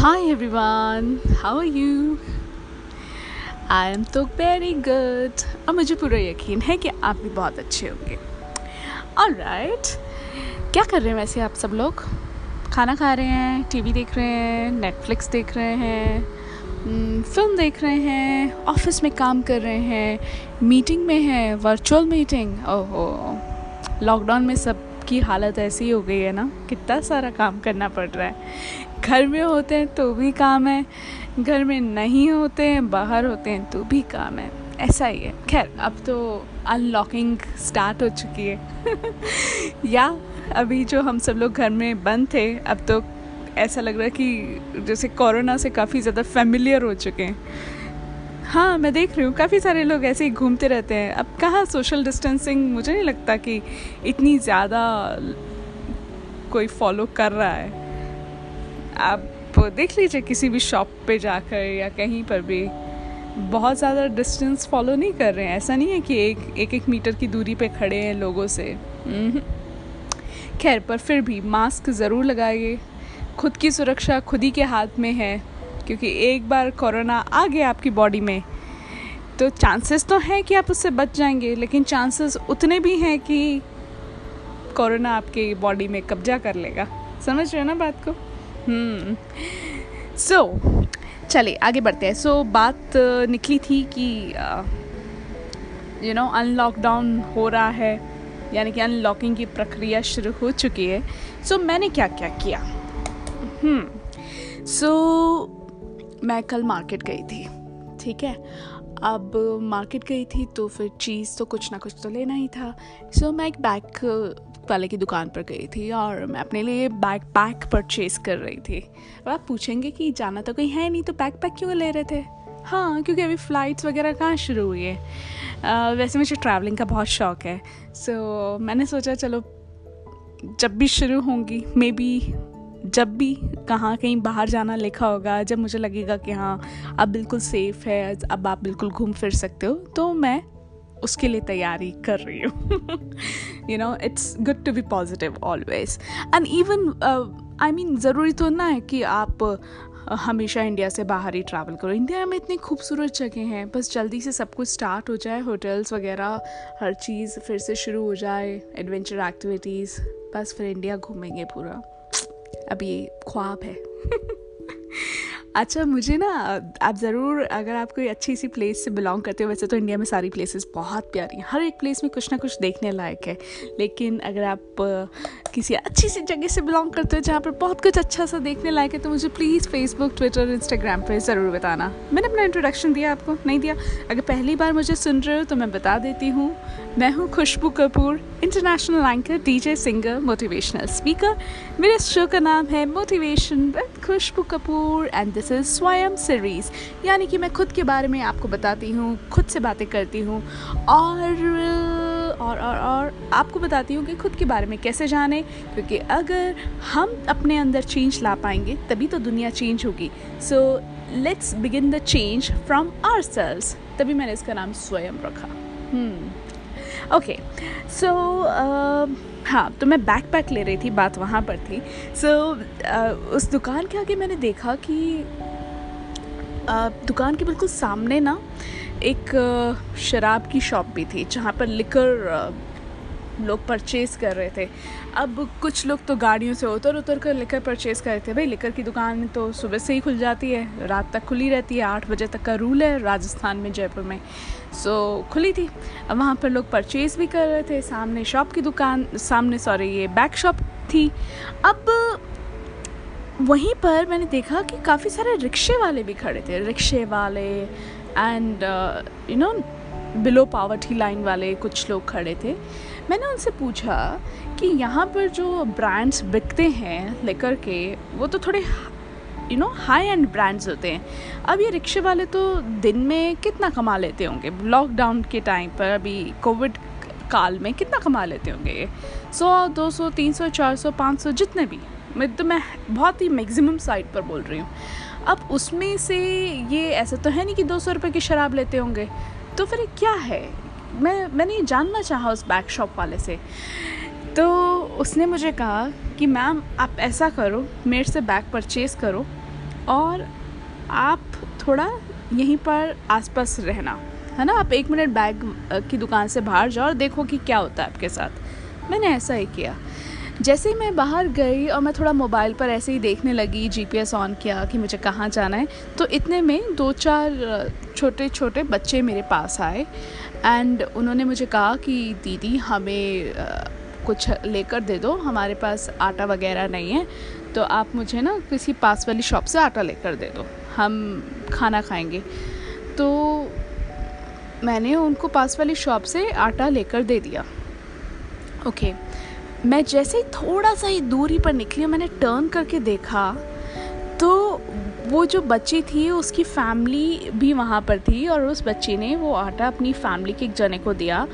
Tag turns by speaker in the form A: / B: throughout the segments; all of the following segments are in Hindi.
A: Hi everyone, how are you? I am तो वेरी गुड और मुझे पूरा यकीन है कि आप भी बहुत अच्छे होंगे। और राइट क्या कर रहे हैं वैसे आप सब लोग? खाना खा रहे हैं टीवी देख रहे हैं नेटफ्लिक्स देख रहे हैं फ़िल्म हम्म, देख रहे हैं ऑफ़िस में काम कर रहे हैं मीटिंग में है वर्चुअल मीटिंग ओहो. लॉकडाउन में सब की हालत ऐसी हो गई है ना? कितना सारा काम करना पड़ रहा है। घर में होते हैं तो भी काम है, घर में नहीं होते हैं, बाहर होते हैं तो भी काम है। ऐसा ही है। खैर, अब तो अनलॉकिंग स्टार्ट हो चुकी है। या, अभी जो हम सब लोग घर में बंद थे, अब तो ऐसा लग रहा है कि जैसे कोरोना से काफ़ी ज़्यादा फेमिलियर हो चुके हैं। हाँ मैं देख रही हूँ, काफ़ी सारे लोग ऐसे ही घूमते रहते हैं। अब कहाँ सोशल डिस्टेंसिंग मुझे नहीं लगता कि इतनी ज़्यादा कोई फॉलो कर रहा है। आप देख लीजिए किसी भी शॉप पे जाकर या कहीं पर भी, बहुत ज़्यादा डिस्टेंस फॉलो नहीं कर रहे हैं। ऐसा नहीं है कि एक एक एक मीटर की दूरी पे खड़े हैं लोगों से। खैर, पर फिर भी मास्क ज़रूर लगाइए। खुद की सुरक्षा खुद ही के हाथ में है, क्योंकि एक बार कोरोना आ गया आपकी बॉडी में तो चांसेस तो हैं कि आप उससे बच जाएँगे, लेकिन चांसेस उतने भी हैं कि कोरोना आपके बॉडी में कब्जा कर लेगा। समझ रहे हो ना बात को? सो hmm. चलिए आगे बढ़ते हैं। सो so, बात निकली थी कि यू नो अनलॉकडाउन हो रहा है यानी कि अनलॉकिंग की प्रक्रिया शुरू हो चुकी है। सो so, मैंने क्या क्या? किया हम्म. सो so, मैं कल मार्केट गई थी ठीक है? अब मार्केट गई थी तो फिर चीज़ तो कुछ ना कुछ तो लेना ही था। सो so, मैं एक बैग वाले की दुकान पर गई थी और मैं अपने लिए बैग पैक परचेज कर रही थी। अब आप पूछेंगे कि जाना तो कहीं है नहीं तो बैग पैक क्यों ले रहे थे? हाँ क्योंकि अभी फ़्लाइट्स वगैरह कहाँ शुरू हुई है। वैसे मुझे ट्रैवलिंग का बहुत शौक़ है। सो so, मैंने सोचा चलो जब भी शुरू होंगी मे बी जब भी कहाँ कहीं बाहर जाना लिखा होगा जब मुझे लगेगा कि हाँ अब बिल्कुल सेफ़ है अब आप बिल्कुल घूम फिर सकते हो तो मैं उसके लिए तैयारी कर रही हूँ। You know it's good to be positive always and even I mean ज़रूरी तो ना है कि आप uh, हमेशा इंडिया से बाहर ही ट्रैवल करो। इंडिया में इतनी खूबसूरत जगह हैं बस जल्दी से सब कुछ स्टार्ट हो जाए होटल्स वगैरह हर चीज़ फिर से शुरू हो जाए एडवेंचर एक्टिविटीज़ बस फिर इंडिया घूमेंगे पूरा। अब ये ख्वाब है। अच्छा मुझे ना, आप ज़रूर, अगर आप कोई अच्छी सी प्लेस से बिलोंग करते हो, वैसे तो इंडिया में सारी प्लेसेस बहुत प्यारी हैं। हर एक प्लेस में कुछ ना कुछ देखने लायक है। लेकिन अगर आप किसी अच्छी सी जगह से बिलोंग करते हो, जहाँ पर बहुत कुछ अच्छा सा देखने लायक है तो मुझे प्लीज़ फेसबुक ट्विटर इंस्टाग्राम पर ज़रूर बताना। मैंने अपना इंट्रोडक्शन दिया आपको, नहीं दिया? अगर पहली बार मुझे सुन रहे हो तो मैं बता देती हूँ। मैं हूँ Khushboo Kapoor international anchor DJ singer motivational speaker मेरे शो का नाम है motivation with Khushboo Kapoor and this is Swayam series. यानी कि मैं खुद के बारे में आपको बताती हूँ, खुद से बातें करती हूँ और और और और आपको बताती हूँ कि खुद के बारे में कैसे जाने, क्योंकि अगर हम अपने अंदर चेंज ला पाएँगे, तभी तो दुनिया चेंज होगी। So let's begin the change from ourselves तभी मैंने इसका नाम स्वयं रखा। ओके सो हाँ तो मैं बैक पैक ले रही थी बात वहाँ पर थी। सो so, उस दुकान के आगे मैंने देखा कि uh, दुकान के बिल्कुल सामने ना एक शराब की शॉप भी थी जहाँ पर लिकर लोग परचेज़ कर रहे थे। अब कुछ लोग तो गाड़ियों से उतर उतर कर लेकर परचेज़ कर रहे थे। भाई लेकर की दुकान तो सुबह से ही खुल जाती है, रात तक खुली रहती है। आठ बजे तक का रूल है राजस्थान में, जयपुर में। सो खुली थी। अब वहाँ पर लोग परचेज़ भी कर रहे थे। सामने शॉप की दुकान, सामने सॉरी ये बैक शॉप थी। अब वहीं पर मैंने देखा कि काफ़ी सारे रिक्शे वाले भी खड़े थे। रिक्शे वाले and you know below poverty line वाले कुछ लोग खड़े थे। मैंने उनसे पूछा कि यहाँ पर जो ब्रांड्स बिकते हैं लेकर के, वो तो थोड़े you know high end brands होते हैं। अब ये रिक्शे वाले तो दिन में कितना कमा लेते होंगे? लॉकडाउन के टाइम पर, अभी कोविड काल में कितना कमा लेते होंगे ये? सौ, दो सौ, तीन सौ, चार सौ, पाँच सौ, जितने भी। मैं तो मैं बहुत ही मैक्सिमम साइड पर बोल रही हूँ। अब उसमें से ये ऐसा तो है नहीं कि दो सौ रुपये की शराब लेते होंगे। तो फिर क्या है? मैं, मैंने जानना चाहा उस बैग शॉप वाले से। तो उसने मुझे कहा कि, मैम, आप ऐसा करो, मेरे से बैग परचेज़ करो और आप थोड़ा यहीं पर आसपास रहना, है ना? आप एक मिनट बैग की दुकान से बाहर जाओ और देखो कि क्या होता है आपके साथ। मैंने ऐसा ही किया। जैसे ही मैं बाहर गई और मैं थोड़ा मोबाइल पर ऐसे ही देखने लगी जीपीएस ऑन किया कि मुझे कहाँ जाना है तो इतने में दो चार छोटे छोटे बच्चे मेरे पास आए। एंड उन्होंने मुझे कहा कि, दीदी, हमें कुछ लेकर दे दो, हमारे पास आटा वगैरह नहीं है तो आप मुझे ना किसी पास वाली शॉप से आटा लेकर दे दो, हम खाना खाएँगे। तो मैंने उनको पास वाली शॉप से आटा लेकर दे दिया। ओके, मैं जैसे ही थोड़ा सा ही दूरी पर निकली मैंने टर्न करके देखा तो वो जो बच्ची थी, उसकी फैमिली भी वहाँ पर थी और उस बच्ची ने वो आटा अपनी फैमिली के एक जने को दिया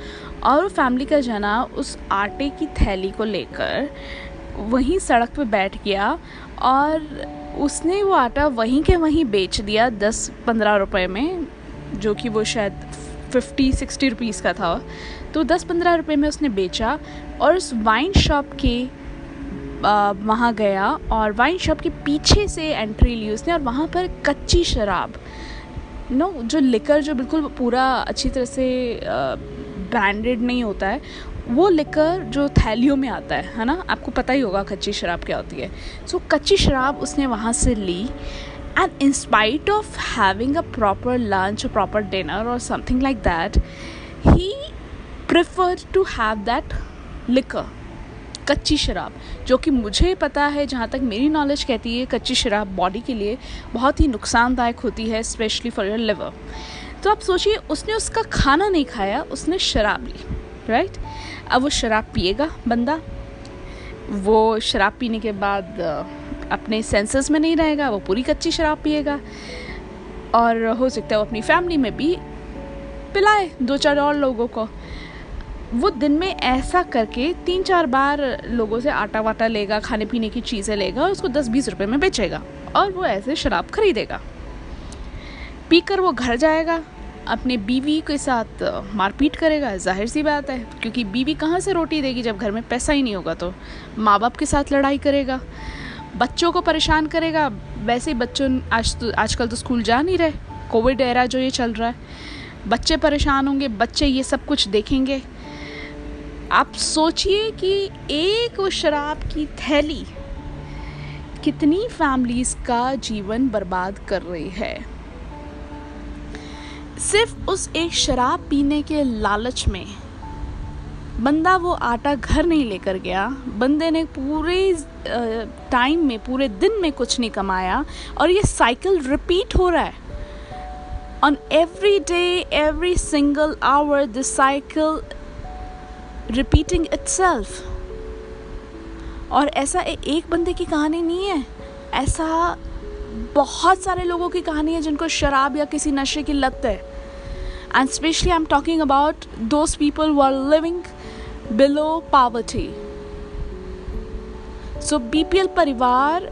A: और फैमिली का जना उस आटे की थैली को लेकर वहीं सड़क पे बैठ गया और उसने वो आटा वहीं के वहीं बेच दिया दस पंद्रह रुपए में, जो कि वो शायद फिफ्टी सिक्सटी रुपीज़ का था। तो दस पंद्रह रुपये में उसने बेचा और उस वाइन शॉप के वहाँ गया और वाइन शॉप के पीछे से एंट्री ली उसने और वहाँ पर कच्ची शराब। नो जो लिकर जो बिल्कुल पूरा अच्छी तरह से ब्रांडेड नहीं होता है वो लिकर जो थैलियों में आता है है ना? आपको पता ही होगा कच्ची शराब क्या होती है। सो so, कच्ची शराब उसने वहाँ से ली and in spite of having a proper lunch proper dinner और something like that he prefer to have that liquor कच्ची शराब, जो कि मुझे पता है, जहाँ तक मेरी नॉलेज कहती है, कच्ची शराब बॉडी के लिए बहुत ही नुकसानदायक होती है स्पेशली फॉर योर लिवर तो आप सोचिए, उसने उसका खाना नहीं खाया, उसने शराब ली राइट अब वो शराब पिएगा बंदा। वो शराब पीने के बाद अपने सेंसेस में नहीं रहेगा, वो पूरी कच्ची शराब पिएगा। और हो सकता है वो अपनी फैमिली में भी पिलाए दो चार और लोगों को। वो दिन में ऐसा करके तीन चार बार लोगों से आटा वाटा लेगा, खाने पीने की चीज़ें लेगा और उसको दस बीस रुपये में बेचेगा और वो ऐसे शराब खरीदेगा। पीकर वो घर जाएगा, अपने बीवी के साथ मारपीट करेगा, ज़ाहिर सी बात है, क्योंकि बीवी कहाँ से रोटी देगी जब घर में पैसा ही नहीं होगा तो। माँ बाप के साथ लड़ाई करेगा, बच्चों को परेशान करेगा, वैसे ही बच्चों आज तो आजकल तो स्कूल जा नहीं रहे, कोविड एरा जो ये चल रहा है, बच्चे परेशान होंगे, बच्चे ये सब कुछ देखेंगे आप सोचिए कि एक शराब की थैली कितनी फैमिलीज़ का जीवन बर्बाद कर रही है। सिर्फ़ उस एक शराब पीने के लालच में बंदा वो आटा घर नहीं लेकर गया। बंदे ने पूरे टाइम में, पूरे दिन में कुछ नहीं कमाया और ये साइकिल रिपीट हो रहा है। On every day every single hour this cycle repeating itself और ऐसा एक बंदे की कहानी नहीं है। ऐसा बहुत सारे लोगों की कहानी है जिनको शराब या किसी नशे की लत है। And specially I am talking about those people वो are living below poverty so BPL परिवार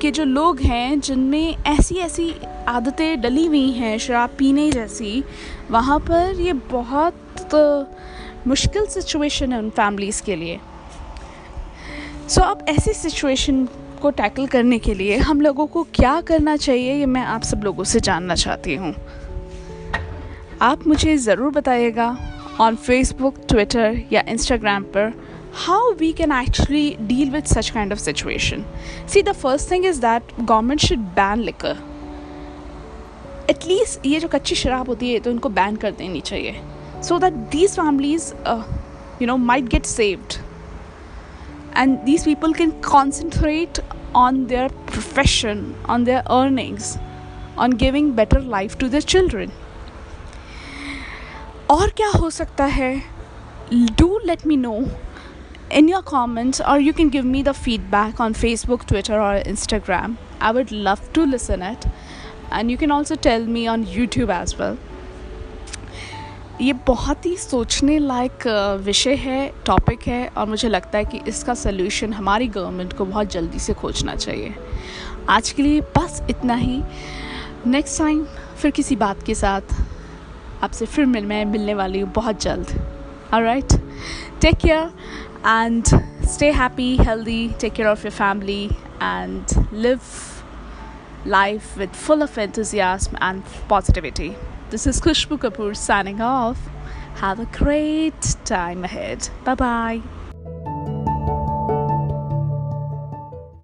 A: के जो लोग हैं, जिनमें ऐसी ऐसी आदतें डली हुई हैं, शराब पीने जैसी, वहाँ पर ये बहुत मुश्किल सिचुएशन है उन फैमिलीज़ के लिए। सो so, अब ऐसी सिचुएशन को टैकल करने के लिए हम लोगों को क्या करना चाहिए ये मैं आप सब लोगों से जानना चाहती हूँ। आप मुझे ज़रूर बताइएगा ऑन फेसबुक ट्विटर या इंस्टाग्राम पर how we can actually deal with such kind of situation see the first thing is that government should ban liquor at least ये जो कच्ची शराब होती है तो इनको बैन कर देनी चाहिए। so that these families uh, you know might get saved and these people can concentrate on their profession on their earnings on giving better life to their children और क्या हो सकता है do let me know in your comments or you can give me the feedback on facebook twitter or instagram i would love to listen it and you can also tell me on youtube as well ये बहुत ही सोचने लायक विषय है टॉपिक है और मुझे लगता है कि इसका सल्यूशन हमारी गवर्नमेंट को बहुत जल्दी से खोजना चाहिए। आज के लिए बस इतना ही। नेक्स्ट टाइम फिर किसी बात के साथ। आपसे फिर मिल, मैं मिलने वाली हूँ बहुत जल्द। और right take care and stay happy healthy take care of your family and live life with full of enthusiasm and positivity. This is Khushbu Kapoor signing off. Have a great time ahead. Bye bye.